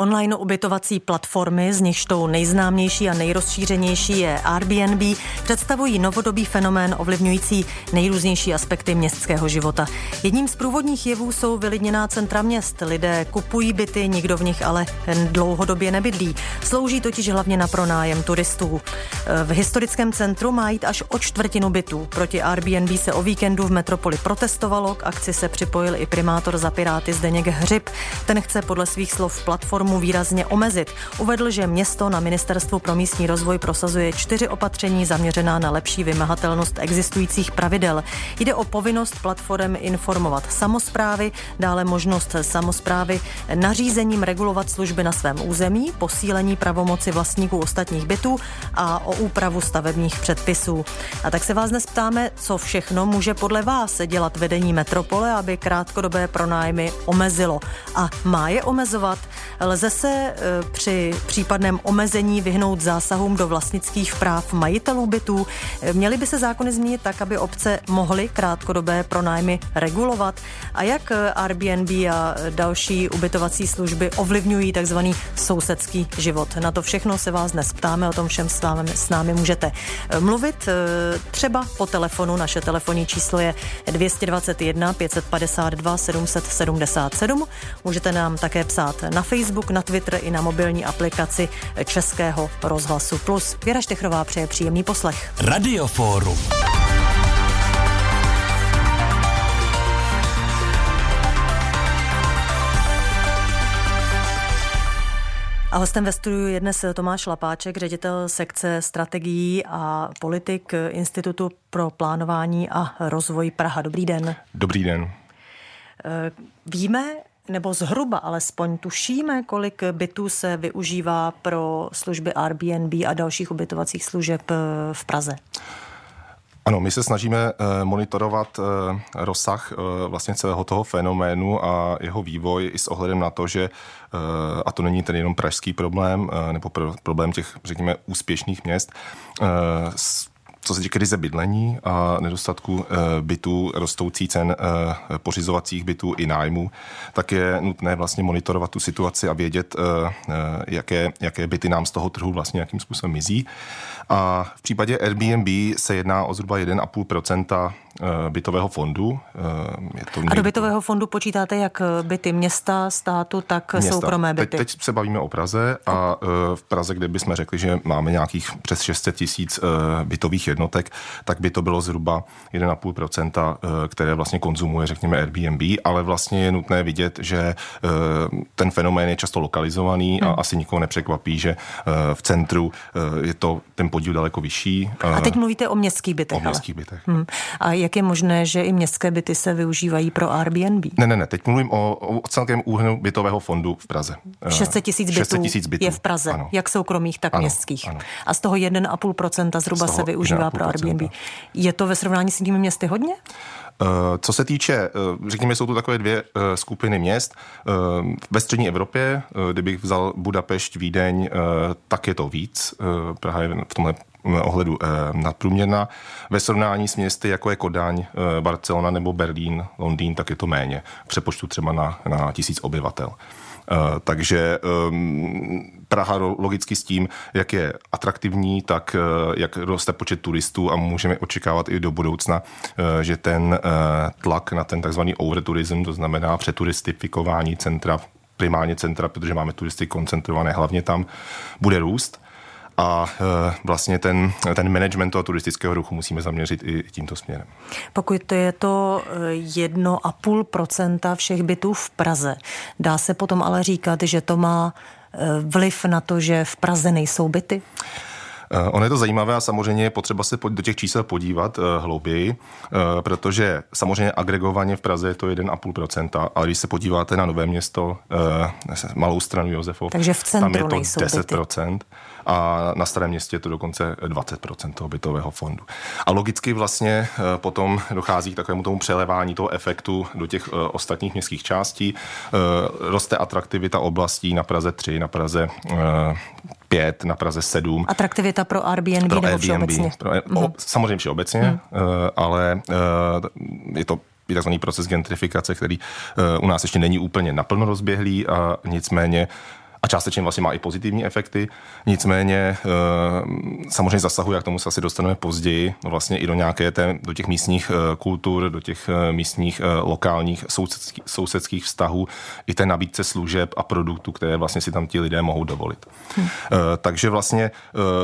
Online ubytovací platformy, z nichž tou nejznámější a nejrozšířenější je Airbnb, představují novodobý fenomén ovlivňující nejrůznější aspekty městského života. Jedním z průvodních jevů jsou vylidněná centra měst. Lidé kupují byty, nikdo v nich ale dlouhodobě nebydlí. Slouží totiž hlavně na pronájem turistů. V historickém centru má jít až o čtvrtinu bytů. Proti Airbnb se o víkendu v metropoli protestovalo, k akci se připojil i primátor za Piráty Zdeněk Hřib. Ten chce podle svých slov platformu tomu výrazně omezit. Uvedl, že město na Ministerstvu pro místní rozvoj prosazuje čtyři opatření zaměřená na lepší vymahatelnost existujících pravidel. Jde o povinnost platform informovat samozprávy, dále možnost samozprávy nařízením regulovat služby na svém území, posílení pravomoci vlastníků ostatních bytů a o úpravu stavebních předpisů. A tak se vás dnes ptáme, co všechno může podle vás dělat vedení metropole, aby krátkodobé pronájmy omezilo. A má je omezovat? Lze se e, při případném omezení vyhnout zásahům do vlastnických práv majitelů bytů? E, měly by se zákony změnit tak, aby obce mohly krátkodobé pronájmy regulovat? A jak e, Airbnb a další ubytovací služby ovlivňují takzvaný sousedský život? Na to všechno se vás dnes ptáme, o tom všem s, vámi, s námi můžete mluvit. Třeba po telefonu, naše telefonní číslo je 221 552 777. Můžete nám také psát na Facebook Facebook, na Twitter i na mobilní aplikaci Českého rozhlasu Plus. Věra Štechrová přeje příjemný poslech. Radioforum. A hostem ve studiu je dnes Tomáš Lapáček, ředitel sekce strategií a politik Institutu pro plánování a rozvoj Praha. Dobrý den. Dobrý den. Víme, nebo zhruba alespoň tušíme, kolik bytů se využívá pro služby Airbnb a dalších ubytovacích služeb eh, v Praze? Ano, my se snažíme eh, monitorovat eh, rozsah vlastně celého toho fenoménu a jeho vývoj i s ohledem na to, že a to není ten jenom pražský problém nebo problém těch, řekněme, úspěšných měst, co se týká krize bydlení a nedostatku eh, bytů, rostoucí cen eh, pořizovacích bytů i nájmu, tak je nutné vlastně monitorovat tu situaci a vědět, eh, jaké, jaké byty nám z toho trhu vlastně jakým způsobem mizí. A v případě Airbnb se jedná o zhruba 1,5 Eh, bytového fondu. Eh, je to. A do bytového fondu počítáte jak byty města, státu, tak města. soukromé byty? Teď, teď se bavíme o Praze a eh, v Praze, kde bychom řekli, že máme nějakých přes 600 tisíc bytových jednotek, tak by to bylo zhruba 1,5%, které vlastně konzumuje, řekněme, Airbnb, ale vlastně je nutné vidět, že ten fenomén je často lokalizovaný hmm. a asi nikoho nepřekvapí, že v centru je to ten podíl daleko vyšší. A teď mluvíte o městských bytech. O městských bytech. Hmm. A jak je možné, že i městské byty se využívají pro Airbnb? Ne, ne, ne, teď mluvím o, o celkem úhrnu bytového fondu v Praze. 600 tisíc bytů, bytů je v Praze, ano. jak soukromých, tak ano, městských. Ano. A z toho 1,5% zhruba se využívá pro Airbnb. Je to ve srovnání s jinými městy hodně? Eh, co se týče, eh, řekněme, jsou tu takové dvě eh, skupiny měst. Ve střední Evropě, kdybych vzal Budapešť, Vídeň, tak je to víc. Praha je v tomhle ohledu nadprůměrná. Ve srovnání s městy, jako je Kodaň, Barcelona nebo Berlín, Londýn, tak je to méně. Přepočtu třeba na, na tisíc obyvatel. Eh, takže ehm, Praha logicky s tím, jak je atraktivní, tak eh, jak roste počet turistů a můžeme očekávat i do budoucna, eh, že ten tlak na ten takzvaný overtourism, to znamená přeturistifikování centra primárně centra, protože máme turisty koncentrované hlavně tam, bude růst a e, vlastně ten, ten management toho turistického ruchu musíme zaměřit i tímto směrem. Pokud to je to 1,5% všech bytů v Praze, dá se potom ale říkat, že to má e, vliv na to, že v Praze nejsou byty? Ono je to zajímavé a samozřejmě je potřeba se do těch čísel podívat hlouběji, protože samozřejmě agregovaně v Praze je to 1,5%, ale když se podíváte na Nové město, malou stranu Josefov, Takže v centru tam je to nejsou 10%. Byty a na Starém městě je to dokonce 20% toho bytového fondu. A logicky vlastně eh, potom dochází k takovému tomu přelevání toho efektu do těch eh, ostatních městských částí. Eh, roste atraktivita oblastí na Praze 3, na Praze 5, na Praze 7. Atraktivita pro Airbnb pro nebo Airbnb, všeobecně? Pro, mm. o, samozřejmě všeobecně, mm. ale je to takzvaný proces gentrifikace, který u nás ještě není úplně naplno rozběhlý a nicméně a částečně vlastně má i pozitivní efekty. Nicméně eh, samozřejmě zasahuje, jak tomu se asi dostaneme později, vlastně i do nějaké té, do těch místních eh, kultur, do těch eh, místních lokálních sousedských, sousedských vztahů, i té nabídce služeb a produktů, které vlastně si tam ti lidé mohou dovolit. Hmm. Takže vlastně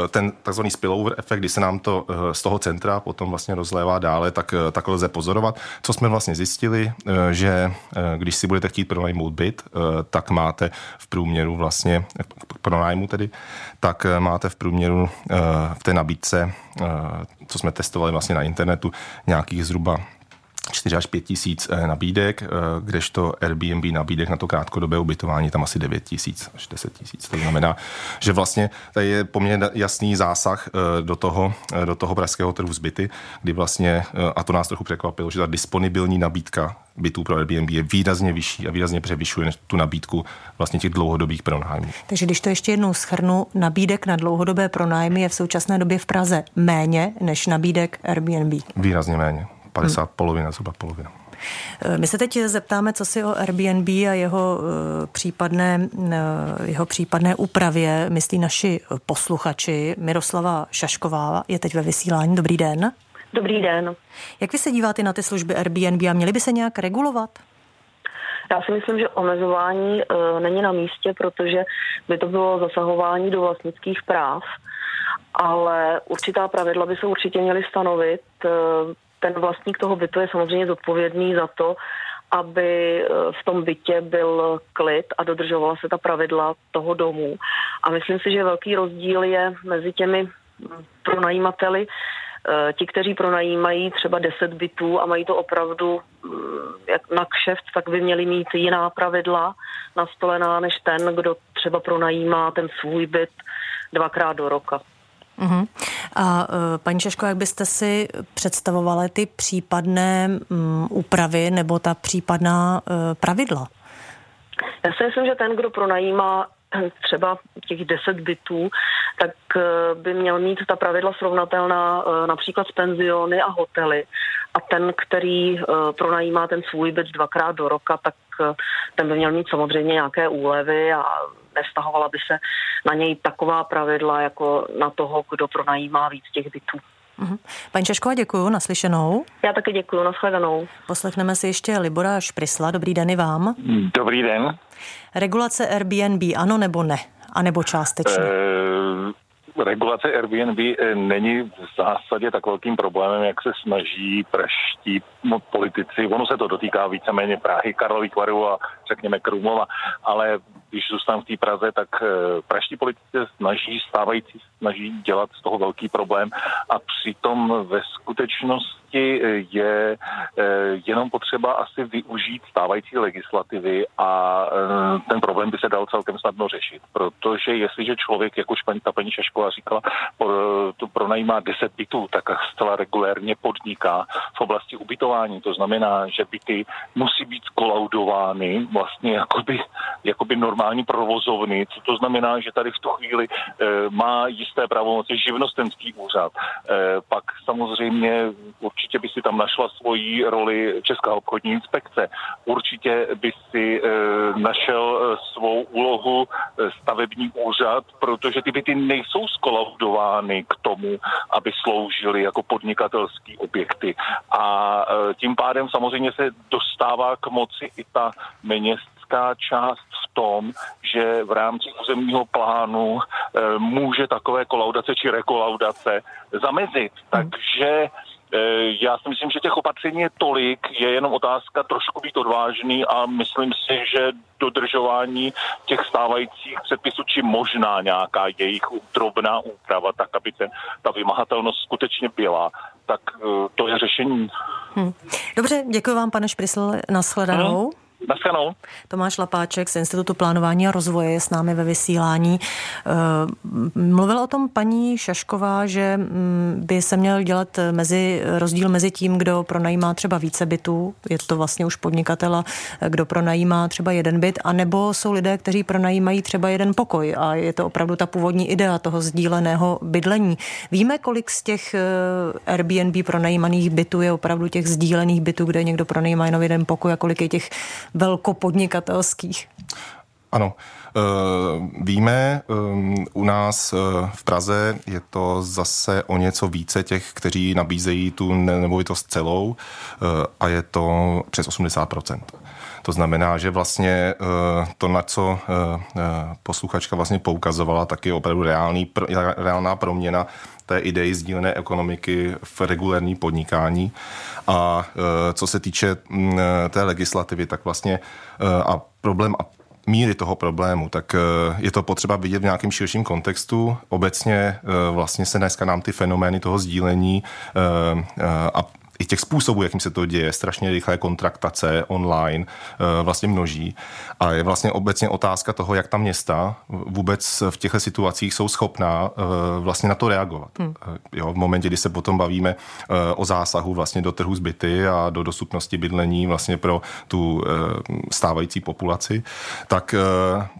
ten takzvaný spillover efekt, kdy se nám to z toho centra potom vlastně rozlévá dále, tak, tak lze pozorovat. Co jsme vlastně zjistili, že když si budete chtít pronajmout byt, tak máte v průměru vlastně pro nájmu tedy, tak eh, máte v průměru eh, v té nabídce, eh, co jsme testovali vlastně na internetu, nějakých zhruba 4 až 5 tisíc nabídek, kdežto Airbnb nabídek na to krátkodobé ubytování tam asi 9 tisíc až 10 tisíc. To znamená, že vlastně tady je poměrně jasný zásah do toho, do toho pražského trhu zbyty, kdy vlastně, a to nás trochu překvapilo, že ta disponibilní nabídka bytů pro Airbnb je výrazně vyšší a výrazně převyšuje než tu nabídku vlastně těch dlouhodobých pronájmů. Takže když to ještě jednou schrnu, nabídek na dlouhodobé pronájmy je v současné době v Praze méně než nabídek Airbnb. Výrazně méně. 50, hmm. polovina, zhruba polovina. Eh, my se teď zeptáme, co si o Airbnb a jeho eh, případné, eh, jeho případné úpravě myslí naši posluchači. Miroslava Šašková je teď ve vysílání. Dobrý den. Dobrý den. Jak vy se díváte na ty služby Airbnb a měly by se nějak regulovat? Já si myslím, že omezování e, není na místě, protože by to bylo zasahování do vlastnických práv, ale určitá pravidla by se určitě měly stanovit. E, ten vlastník toho bytu je samozřejmě zodpovědný za to, aby e, v tom bytě byl klid a dodržovala se ta pravidla toho domu. A myslím si, že velký rozdíl je mezi těmi pronajímateli, Eh, ti, kteří pronajímají třeba 10 bytů a mají to opravdu mm, jak na kšeft, tak by měli mít jiná pravidla nastolená než ten, kdo třeba pronajímá ten svůj byt dvakrát do roka. Uh-huh. A uh, paní Češko, jak byste si představovala ty případné um, úpravy nebo ta případná uh, pravidla? Já si myslím, že ten, kdo pronajímá třeba těch deset bytů, tak eh, by měl mít ta pravidla srovnatelná eh, například s penziony a hotely. A ten, který eh, pronajímá ten svůj byt dvakrát do roka, tak ten by měl mít samozřejmě nějaké úlevy a nestahovala by se na něj taková pravidla jako na toho, kdo pronajímá víc těch bytů. Mhm. Paní Češková, děkuji, naslyšenou. Já taky děkuji, nashledanou. Poslechneme si ještě Libora Šprisla. Dobrý den i vám. Dobrý den. Regulace Airbnb ano nebo ne? A nebo částečně? E, regulace Airbnb eh, není v zásadě tak velkým problémem, jak se snaží praští politici. Ono se to dotýká víceméně Prahy, Karlových varů a řekněme Krumlova, ale když zůstanu v té Praze, tak eh, praští politici snaží, stávající snaží dělat z toho velký problém a přitom ve skutečnosti eh, je eh, jenom potřeba asi využít stávající legislativy a ten problém by se dal celkem snadno řešit, protože jestliže člověk, jak už paní, ta paní Šašková říkala, to pronajímá 10 bytů, tak zcela regulérně podniká v oblasti ubytování. To znamená, že byty musí být kolaudovány vlastně jakoby, jakoby normální provozovny, co to znamená, že tady v tu chvíli má jisté pravomoci živnostenský úřad. Pak samozřejmě určitě by si tam našla svoji roli Česká obchodní inspekce. Určitě by si e, našel svou úlohu stavební úřad, protože ty byty nejsou skolaudovány k tomu, aby sloužily jako podnikatelský objekty. A tím pádem samozřejmě se dostává k moci i ta měst politická část v tom, že v rámci územního plánu e, může takové kolaudace či rekolaudace zamezit. Hmm. Takže já si myslím, že těch opatření je tolik, je jenom otázka trošku být odvážný a myslím si, že dodržování těch stávajících předpisů, či možná nějaká jejich drobná úprava, tak aby ten, ta vymahatelnost skutečně byla, tak uh, to je řešení. Hmm. Dobře, děkuji vám, pane Šprisl, nashledanou. Hmm. Naschledanou. Tomáš Lapáček z Institutu plánování a rozvoje je s námi ve vysílání. Eh, mluvila o tom paní Šašková, že mm, by se měl dělat mezi, rozdíl mezi tím, kdo pronajímá třeba více bytů, je to vlastně už podnikatela, kdo pronajímá třeba jeden byt, anebo jsou lidé, kteří pronajímají třeba jeden pokoj a je to opravdu ta původní idea toho sdíleného bydlení. Víme, kolik z těch eh, Airbnb pronajímaných bytů je opravdu těch sdílených bytů, kde někdo pronajímá jenom jeden pokoj a kolik je těch velkopodnikatelských. Ano, Víme, u nás v Praze je to zase o něco více těch, kteří nabízejí tu nemovitost celou a je to přes 80%. To znamená, že vlastně eh, to, na co eh, eh, posluchačka vlastně poukazovala, tak je opravdu reálný, reálná proměna té idei sdílené ekonomiky v regulární podnikání. A co se týče mm, té legislativy, tak vlastně a problém a míry toho problému, tak je to potřeba vidět v nějakém širším kontextu. Obecně vlastně se dneska nám ty fenomény toho sdílení a i těch způsobů, jakým se to děje, strašně rychlé kontraktace online eh, vlastně množí. A je vlastně obecně otázka toho, jak ta města vůbec v těchto situacích jsou schopná eh, vlastně na to reagovat. Hmm. Eh, jo, v momentě, kdy se potom bavíme o zásahu vlastně do trhu zbyty a do dostupnosti bydlení vlastně pro tu stávající populaci, tak,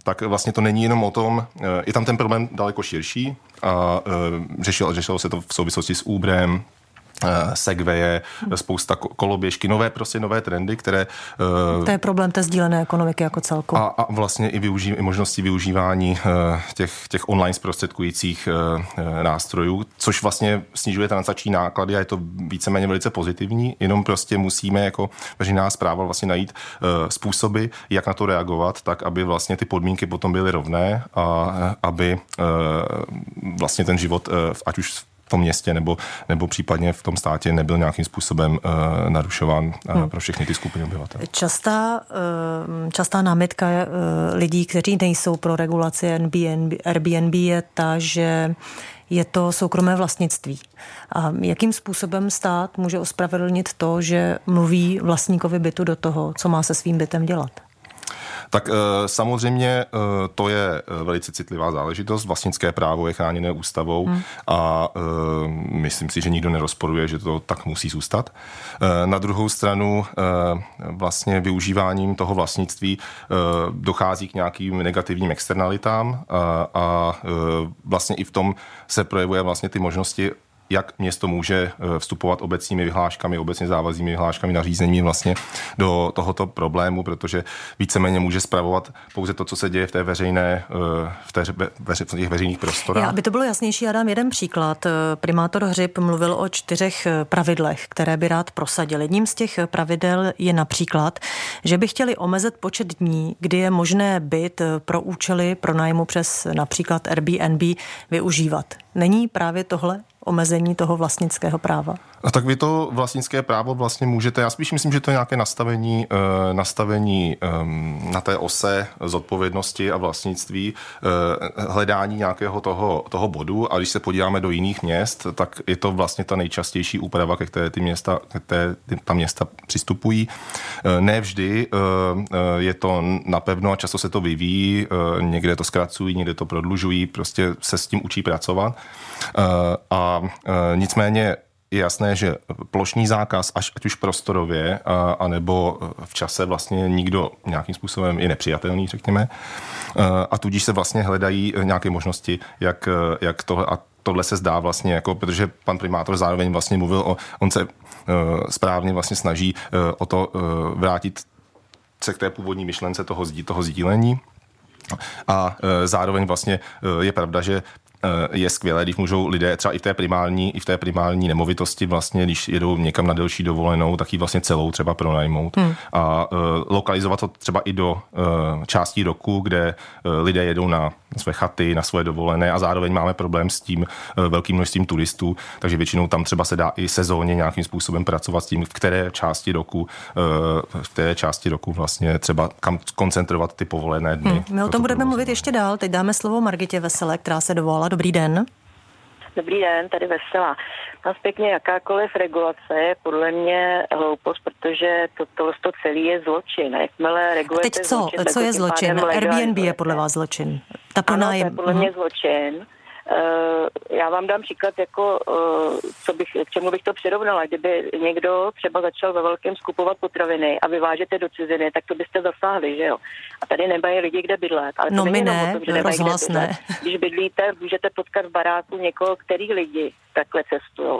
tak vlastně to není jenom o tom, je tam ten problém daleko širší a řešilo, řešilo se to v souvislosti s Uberem, Eh, segveje, spousta koloběžky, nové prostě nové trendy, které... Eh, to je problém té sdílené ekonomiky jako celku. A, a vlastně i, využí, i možnosti využívání eh, těch, těch online zprostředkujících nástrojů, což vlastně snižuje transakční náklady a je to víceméně velice pozitivní, jenom prostě musíme jako veřejná zpráva vlastně najít způsoby, jak na to reagovat, tak aby vlastně ty podmínky potom byly rovné a aby vlastně ten život, ať už v tom městě nebo, nebo případně v tom státě nebyl nějakým způsobem uh, narušován uh, hmm. pro všechny ty skupiny obyvatel. Častá, uh, častá námitka uh, lidí, kteří nejsou pro regulaci Airbnb, Airbnb je ta, že je to soukromé vlastnictví. A jakým způsobem stát může ospravedlnit to, že mluví vlastníkovi bytu do toho, co má se svým bytem dělat? Tak eh, samozřejmě eh, to je eh, velice citlivá záležitost. Vlastnické právo je chráněné ústavou hmm. a myslím si, že nikdo nerozporuje, že to tak musí zůstat. Na druhou stranu vlastně využíváním toho vlastnictví dochází k nějakým negativním externalitám a, a vlastně i v tom se projevuje vlastně ty možnosti jak město může eh, vstupovat obecními vyhláškami, obecně závaznými vyhláškami, nařízeními vlastně do tohoto problému, protože víceméně může spravovat pouze to, co se děje v té veřejné, eh, v, té, v těch veřejných prostorách. Já, aby to bylo jasnější, já dám jeden příklad. Eh, primátor Hřib mluvil o čtyřech pravidlech, které by rád prosadil. Jedním z těch pravidel je například, že by chtěli omezit počet dní, kdy je možné byt pro účely pro nájmu přes například Airbnb využívat. Není právě tohle omezení toho vlastnického práva? A tak vy to vlastnické právo vlastně můžete, já spíš myslím, že to je nějaké nastavení, uh, nastavení um, na té ose zodpovědnosti a vlastnictví, uh, hledání nějakého toho, toho bodu a když se podíváme do jiných měst, tak je to vlastně ta nejčastější úprava, ke které ty města, které ty, ta města přistupují. Uh, ne vždy je to napevno a často se to vyvíjí, někde to zkracují, někde to prodlužují, prostě se s tím učí pracovat. Uh, uh, nicméně je jasné, že plošný zákaz, až, ať už prostorově, a, a nebo v čase vlastně nikdo nějakým způsobem je nepřijatelný, řekněme. A tudíž se vlastně hledají nějaké možnosti, jak, jak tohle, a tohle se zdá vlastně jako, protože pan primátor zároveň vlastně mluvil o, on se správně vlastně snaží o to vrátit se k té původní myšlence toho, toho sdílení. A zároveň vlastně je pravda, že Eh, je skvělé, když můžou lidé třeba i v té primární, i v té primární nemovitosti vlastně, když jedou někam na delší dovolenou, tak ji vlastně celou třeba pronajmout hmm. a uh, lokalizovat to třeba i do uh, částí roku, kde lidé jedou na své chaty, na svoje dovolené a zároveň máme problém s tím velkým množstvím turistů, takže většinou tam třeba se dá i sezóně nějakým způsobem pracovat s tím, v které části roku, v které části roku vlastně třeba kam koncentrovat ty povolené dny. Hmm. My o tom budeme mluvit ještě dál. Teď dáme slovo Margitě Veselé, která se dovolala Dobrý den. Dobrý den, tady Veselá. Nás pěkně jakákoliv regulace je podle mě hloupost, protože to, to, to celé je zločin. Jakmile regulujete Teď co? Zločin, co je zločin? Airbnb je podle vás zločin. Ta pronájem. Ano, to je podle mě zločin. Eh, já vám dám příklad, jako, eh, co bych, k čemu bych to přirovnala. Kdyby někdo třeba začal ve velkém skupovat potraviny a vyvážet je do ciziny, tak to byste zasáhli, že jo? A tady nemají lidi kde bydlet. Ale no to my ne, tom, že rozhlas ne. Když bydlíte, můžete potkat v baráku někoho, který lidi takhle cestují.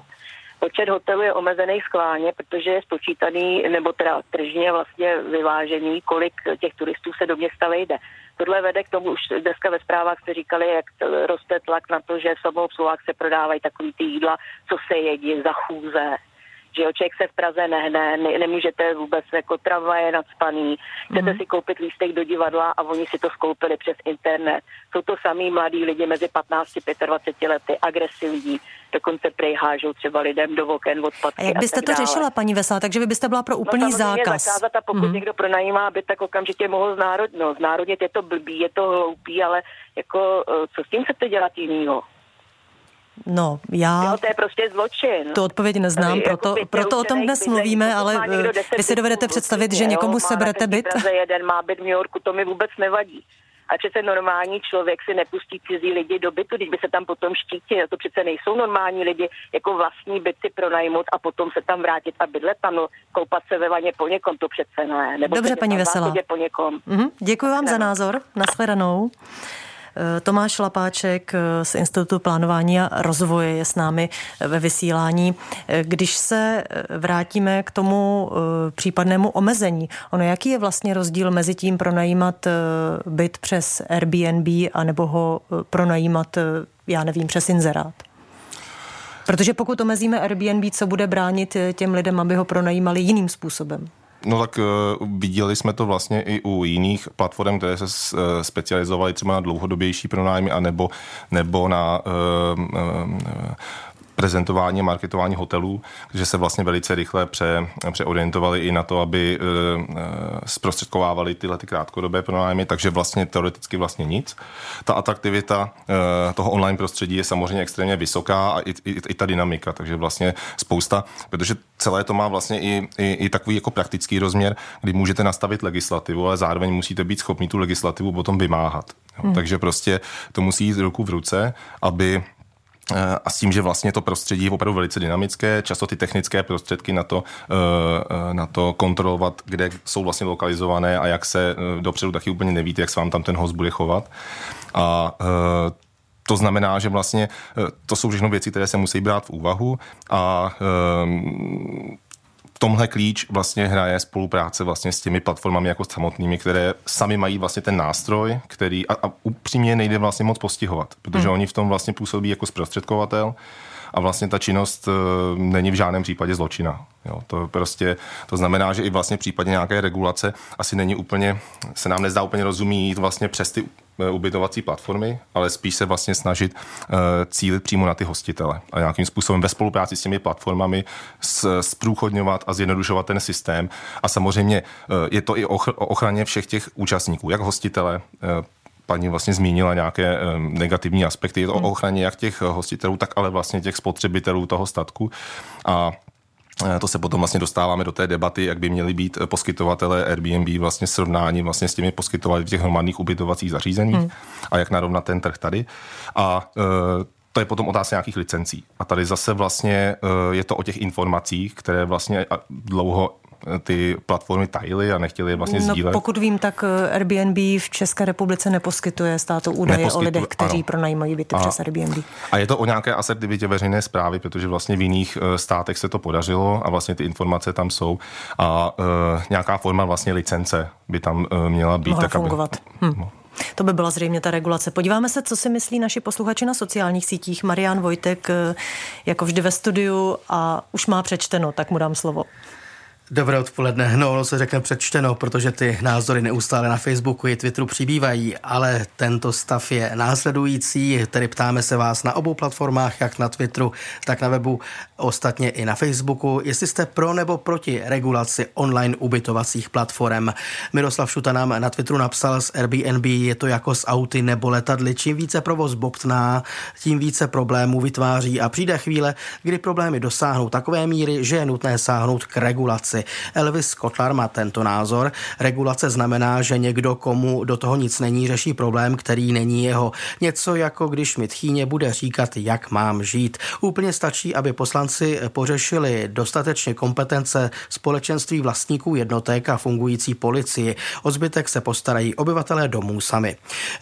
Počet hotelů je omezený schválně, protože je spočítaný, nebo teda tržně vlastně vyvážený, kolik těch turistů se do města vejde. Tohle vede k tomu, už dneska ve zprávách jste říkali, jak roste tlak na to, že v samoobsluhách se prodávají takový ty jídla, co se jedí za chůze, že jo, člověk se v Praze nehne, ne, nemůžete vůbec jako tramvaje nadspaný, chcete mm. si koupit lístek do divadla a oni si to skoupili přes internet. Jsou to samý mladí lidi mezi 15 a 25 lety, agresivní, dokonce prej hážou třeba lidem do oken odpadky. A jak byste a to dále. řešila, paní Vesá, takže vy byste byla pro no úplný no, zákaz? zakázat a pokud mm. někdo pronajímá byt, tak okamžitě mohl znárodnit. No, znárodnit je to blbý, je to hloupý, ale jako eh, co s tím chcete dělat jinýho? No, já... Jo, to je prostě zločin. Tu odpověď neznám, proto, jako proto o tom dnes mluvíme, ale vy si dovedete představit, že někomu seberete byt? Praze jeden má byt v New Yorku, to mi vůbec nevadí. A přece normální člověk si nepustí cizí lidi do bytu, když by se tam potom štítil. To přece nejsou normální lidi jako vlastní byty pronajmout a potom se tam vrátit a bydlet tam, no, koupat se ve vaně po někom, to přece ne. Nebo Dobře, paní Veselá. Po někom. Mm-hmm. Děkuji vám ne. za názor. Nashledanou. Eh, Tomáš Lapáček eh, z Institutu plánování a rozvoje je s námi eh, ve vysílání. Když se vrátíme k tomu případnému omezení, ono jaký je vlastně rozdíl mezi tím pronajímat byt přes Airbnb a nebo ho pronajímat, já nevím, přes inzerát? Protože pokud omezíme Airbnb, co bude bránit těm lidem, aby ho pronajímali jiným způsobem? No tak uh, viděli jsme to vlastně i u jiných platform, které se uh, specializovaly třeba na dlouhodobější pronájmy a nebo, na uh, prezentování a marketování hotelů, že se vlastně velice rychle pře, přeorientovali i na to, aby e, zprostředkovávali tyhle ty krátkodobé pronájmy, takže vlastně teoreticky vlastně nic. Ta atraktivita e, toho online prostředí je samozřejmě extrémně vysoká a i, i, i ta dynamika, takže vlastně spousta, protože celé to má vlastně i, i, i takový jako praktický rozměr, kdy můžete nastavit legislativu, ale zároveň musíte být schopni tu legislativu potom vymáhat. Hmm. Takže prostě to musí jít ruku v ruce, aby Eh, a s tím, že vlastně to prostředí je opravdu velice dynamické, často ty technické prostředky na to, eh, eh, na to kontrolovat, kde jsou vlastně lokalizované a jak se dopředu taky úplně nevíte, jak se vám tam ten host bude chovat. A to znamená, že vlastně to jsou všechno věci, které se musí brát v úvahu a tomhle klíč vlastně hraje spolupráce vlastně s těmi platformami jako samotnými, které sami mají vlastně ten nástroj, který a, a upřímně nejde vlastně moc postihovat, protože hmm. oni v tom vlastně působí jako zprostředkovatel a vlastně ta činnost uh, není v žádném případě zločina. Jo, to prostě, to znamená, že i vlastně v případě nějaké regulace asi není úplně, se nám nezdá úplně rozumí jít vlastně přes ty ubytovací platformy, ale spíš se vlastně snažit uh, cílit přímo na ty hostitele a nějakým způsobem ve spolupráci s těmi platformami zprůchodňovat a zjednodušovat ten systém. A samozřejmě je to i o ochraně všech těch účastníků, jak hostitele, paní vlastně zmínila nějaké negativní aspekty. Je to o hmm. ochraně jak těch hostitelů, tak ale vlastně těch spotřebitelů toho statku. A Eh, to se potom vlastně dostáváme do té debaty, jak by měly být eh, poskytovatele Airbnb vlastně srovnání vlastně s těmi poskytovateli těch hromadných ubytovacích zařízení hmm. a jak narovnat ten trh tady. A e, to je potom otázka nějakých licencí. A tady zase vlastně je to o těch informacích, které vlastně dlouho ty platformy tajily a nechtěli je vlastně no, sdílet. Pokud vím, tak eh, Airbnb v České republice neposkytuje státu údaje Neposkytu, o lidech, kteří ano. pronajímají byty a, přes Airbnb. A je to o nějaké asertivitě veřejné zprávy, protože vlastně v jiných eh, státech se to podařilo a vlastně ty informace tam jsou a uh, nějaká forma vlastně licence by tam uh, měla být. Mohla tak, fungovat. Aby, hm. no. To by byla zřejmě ta regulace. Podíváme se, co si myslí naši posluchači na sociálních sítích. Marian Vojtek, jako vždy ve studiu a už má přečteno, tak mu dám slovo. Dobré odpoledne. No, ono se řekne přečteno, protože ty názory neustále na Facebooku i Twitteru přibývají, ale tento stav je následující, tedy ptáme se vás na obou platformách, jak na Twitteru, tak na webu, ostatně i na Facebooku, jestli jste pro nebo proti regulaci online ubytovacích platform. Miroslav Šuta nám na Twitteru napsal z Airbnb, je to jako s auty nebo letadly, čím více provoz bobtná, tím více problémů vytváří a přijde chvíle, kdy problémy dosáhnou takové míry, že je nutné sáhnout k regulaci regulaci. Elvis Kotlar má tento názor. Regulace znamená, že někdo, komu do toho nic není, řeší problém, který není jeho. Něco jako když mi tchýně bude říkat, jak mám žít. Úplně stačí, aby poslanci pořešili dostatečně kompetence společenství vlastníků jednotek a fungující policii. O zbytek se postarají obyvatelé domů sami.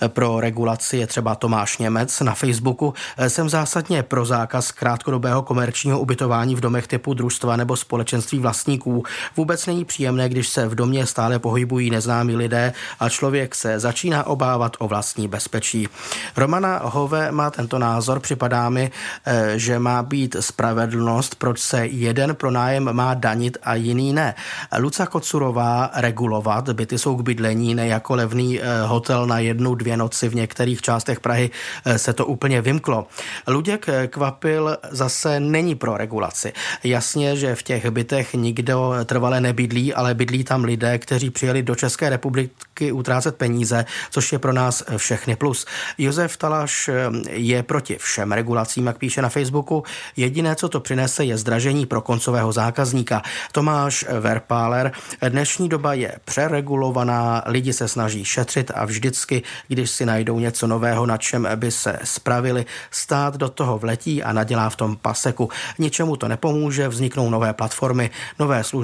Pro regulaci je třeba Tomáš Němec na Facebooku. Jsem zásadně pro zákaz krátkodobého komerčního ubytování v domech typu družstva nebo společenství vlastníků. Vůbec není příjemné, když se v domě stále pohybují neznámí lidé a člověk se začíná obávat o vlastní bezpečí. Romana Hove má tento názor, připadá mi, eh, že má být spravedlnost, proč se jeden pronájem má danit a jiný ne. Luca Kocurová regulovat, byty jsou k bydlení, ne jako levný eh, hotel na jednu, dvě noci v některých částech Prahy eh, se to úplně vymklo. Luděk Kvapil zase není pro regulaci. Jasně, že v těch bytech nikdo trvale nebydlí, ale bydlí tam lidé, kteří přijeli do České republiky utrácet peníze, což je pro nás všechny plus. Josef Talaš eh, je proti všem regulacím, jak píše na Facebooku. Jediné, co to přinese, je zdražení pro koncového zákazníka. Tomáš Verpáler. Dnešní doba je přeregulovaná, lidi se snaží šetřit a vždycky, když si najdou něco nového, na čem by se spravili, stát do toho vletí a nadělá v tom paseku. Ničemu to nepomůže, vzniknou nové platformy, nové služby,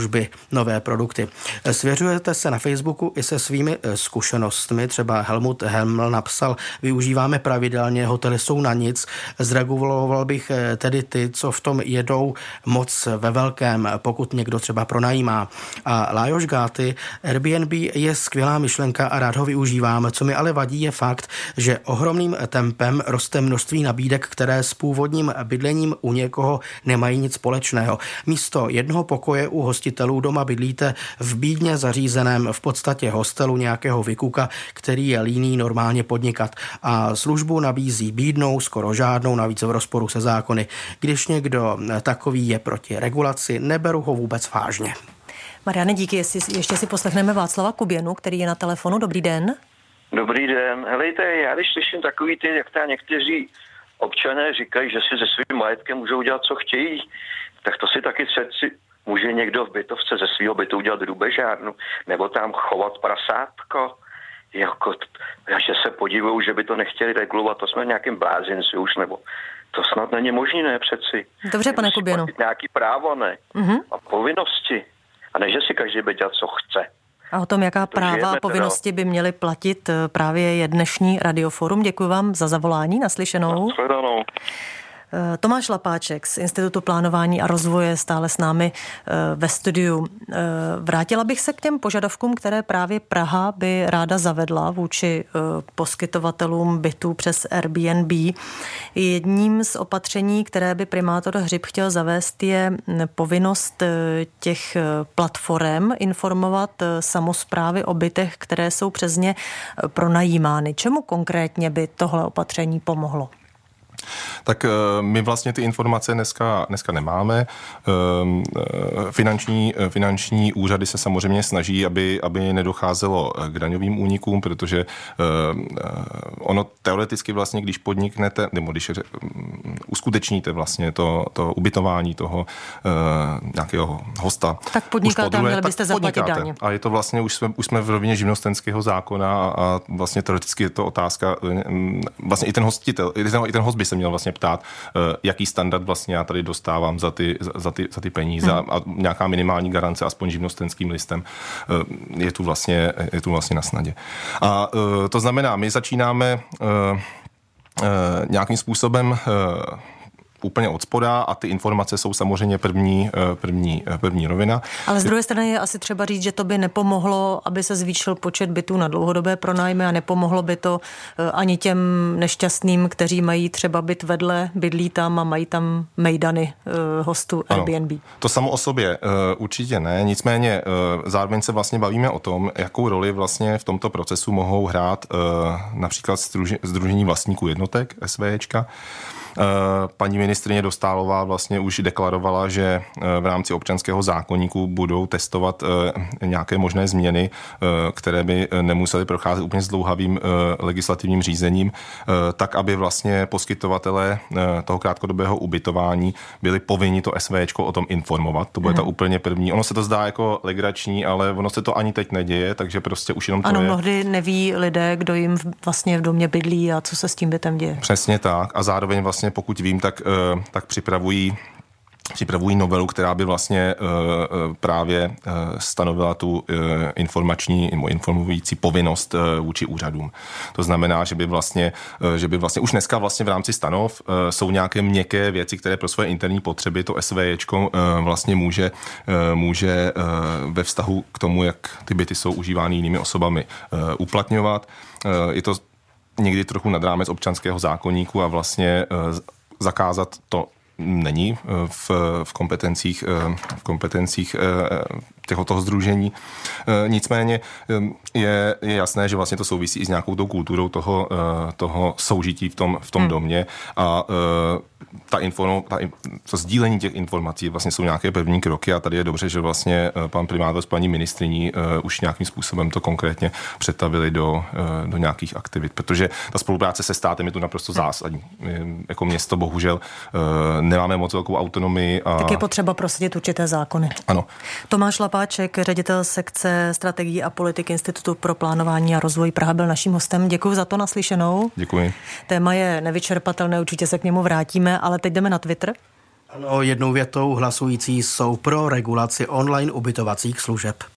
nové produkty. Svěřujete se na Facebooku i se svými eh, zkušenostmi, třeba Helmut Heml napsal, využíváme pravidelně, hotely jsou na nic, zreguloval bych eh, tedy ty, co v tom jedou moc ve velkém, pokud někdo třeba pronajímá. A Lajoš Gáty, Airbnb je skvělá myšlenka a rád ho využívám. Co mi ale vadí je fakt, že ohromným tempem roste množství nabídek, které s původním bydlením u někoho nemají nic společného. Místo jednoho pokoje u hostitelů doma bydlíte v bídně zařízeném v podstatě hostelu nějakého vykuka, který je líný normálně podnikat a službu nabízí bídnou, skoro žádnou, navíc v rozporu se zákony. Když někdo takový je proti regulaci, neberu ho vůbec vážně. Mariane, díky. Jestli, ještě si poslechneme Václava Kuběnu, který je na telefonu. Dobrý den. Dobrý den. Helejte, já když slyším takový ty, jak ta někteří občané říkají, že si se svým majetkem můžou dělat, co chtějí, tak to si taky přeci může někdo v bytovce ze svého bytu udělat rubežárnu, nebo tam chovat prasátko, jako, že se podívou, že by to nechtěli regulovat, to jsme v nějakým blázinci už, nebo to snad není možné, ne přeci. Dobře, pane Kuběnu. Nějaký právo, ne? Uh-huh. A povinnosti. A ne, že si každý by dělat, co chce. A o tom, jaká to práva a povinnosti by měly platit, eh, právě je dnešní radioforum. Děkuji vám za zavolání, naslyšenou. Naslyšenou. Eh, Tomáš Lapáček z Institutu plánování a rozvoje stále s námi eh, ve studiu. Eh, vrátila bych se k těm požadavkům, které právě Praha by ráda zavedla vůči poskytovatelům bytů přes Airbnb. Jedním z opatření, které by primátor Hřib chtěl zavést, je povinnost těch platform informovat samozprávy o bytech, které jsou přes ně pronajímány. Čemu konkrétně by tohle opatření pomohlo? Tak eh, my vlastně ty informace dneska, dneska nemáme. Ehm, eh, finanční, eh, finanční úřady se samozřejmě snaží, aby, aby nedocházelo k daňovým únikům, protože ono teoreticky vlastně, když podniknete, nebo když mm, uskutečníte vlastně to, to ubytování toho nějakého hosta. Tak podnikáte, podruhé, měli byste zaplatit daň. A je to vlastně, už jsme, už jsme v rovině živnostenského zákona a, a vlastně teoreticky je to otázka, mm, vlastně i ten hostitel, i ten, i ten host by se měl vlastně ptát, eh, jaký standard vlastně já tady dostávám za ty, za ty, za ty peníze hmm. a nějaká minimální garance aspoň živnostenským listem eh, je tu vlastně, je tu vlastně na snadě. A eh, to znamená, my začínáme nějakým způsobem úplně od spoda a ty informace jsou samozřejmě první, eh, první, eh, první rovina. Ale z druhé strany je asi třeba říct, že to by nepomohlo, aby se zvýšil počet bytů na dlouhodobé pronájmy a nepomohlo by to eh, ani těm nešťastným, kteří mají třeba byt vedle, bydlí tam a mají tam mejdany hostů Airbnb. Ano, to samo o sobě určitě ne, nicméně zároveň se vlastně bavíme o tom, jakou roli vlastně v tomto procesu mohou hrát například Združení vlastníků jednotek, SVčka, Eh, paní ministrině Dostálová vlastně už deklarovala, že eh, v rámci občanského zákonníku budou testovat eh, nějaké možné změny, které by nemusely procházet úplně s dlouhavým legislativním řízením, tak aby vlastně poskytovatelé toho krátkodobého ubytování byli povinni to SVčko o tom informovat. To bude ta mhm. úplně první. Ono se to zdá jako legrační, ale ono se to ani teď neděje, takže prostě už jenom to ano, je. mnohdy neví lidé, kdo jim vlastně v domě bydlí a co se s tím bytem děje. Přesně tak. A zároveň vlastně vlastně pokud vím, tak, eh, tak připravují připravují novelu, která by vlastně uh, právě uh, stanovila tu informační nebo informující povinnost vůči úřadům. To znamená, že by vlastně, že by vlastně už dneska vlastně v rámci stanov jsou nějaké měkké věci, které pro své interní potřeby to SVJčko vlastně může, může ve vztahu k tomu, jak ty byty jsou užívány jinými osobami uplatňovat. Je to někdy trochu nad rámec občanského zákonníku a vlastně uh, zakázat to není eh, v, v kompetencích, eh, v kompetencích eh, těho toho združení. Nicméně je, je jasné, že vlastně to souvisí i s nějakou tou kulturou toho, toho soužití v tom, v tom hmm. domě a ta, informo, ta to sdílení těch informací vlastně jsou nějaké první kroky a tady je dobře, že vlastně pan primátor s paní ministriní už nějakým způsobem to konkrétně přetavili do, do nějakých aktivit, protože ta spolupráce se státem je tu naprosto zásadní. Jako město bohužel nemáme moc velkou autonomii. A... Tak je potřeba prosadit určité zákony. Ano. Tomáš Lapáček, ředitel sekce strategií a politik Institutu pro plánování a rozvoj Praha byl naším hostem. Děkuji za to naslyšenou. Děkuji. Téma je nevyčerpatelné, určitě se k němu vrátíme, ale teď jdeme na Twitter. Ano, jednou větou hlasující jsou pro regulaci online ubytovacích služeb.